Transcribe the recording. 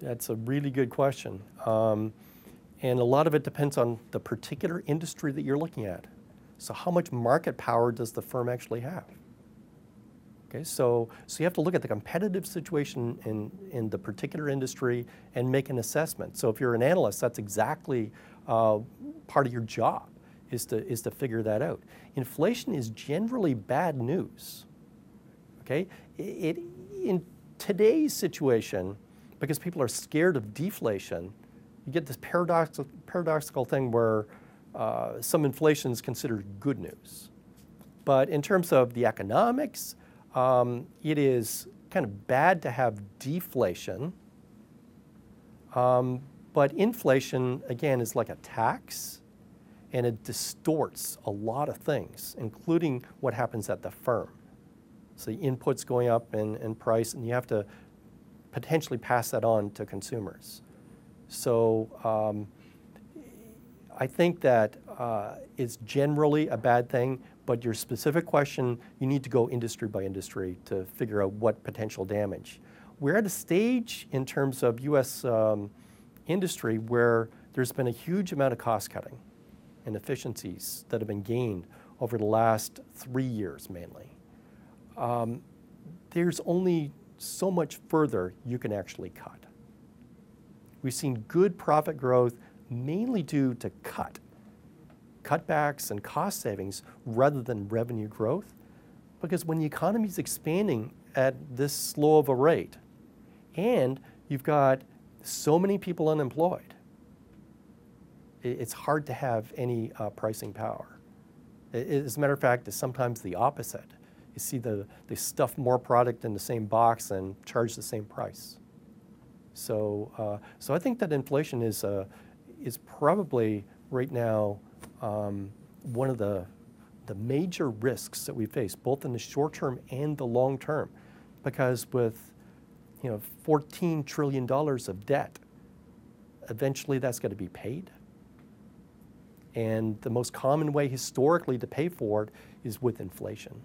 That's a really good question. Um, and a lot of it depends on the particular industry that you're looking at. So how much market power does the firm actually have? Okay, so, so you have to look at the competitive situation in, in the particular industry and make an assessment. So if you're an analyst, that's exactly uh, part of your job is to, is to figure that out. Inflation is generally bad news. Okay, it, in today's situation, because people are scared of deflation, you get this paradoxical, paradoxical thing where uh, some inflation is considered good news. But in terms of the economics, um, it is kind of bad to have deflation. Um, but inflation, again, is like a tax and it distorts a lot of things, including what happens at the firm. So the inputs going up in, in price, and you have to potentially pass that on to consumers. So um, I think that uh, it's generally a bad thing, but your specific question, you need to go industry by industry to figure out what potential damage. We're at a stage in terms of US um, industry where there's been a huge amount of cost cutting and efficiencies that have been gained over the last three years mainly. Um, there's only so much further you can actually cut. We've seen good profit growth mainly due to cut, cutbacks and cost savings rather than revenue growth. Because when the economy is expanding at this slow of a rate, and you've got so many people unemployed, it's hard to have any uh, pricing power. As a matter of fact, it's sometimes the opposite. You see the, they stuff more product in the same box and charge the same price. So, uh, so I think that inflation is, uh, is probably right now um, one of the, the major risks that we face, both in the short term and the long term. Because with you know, $14 trillion of debt, eventually that's going to be paid. And the most common way historically to pay for it is with inflation.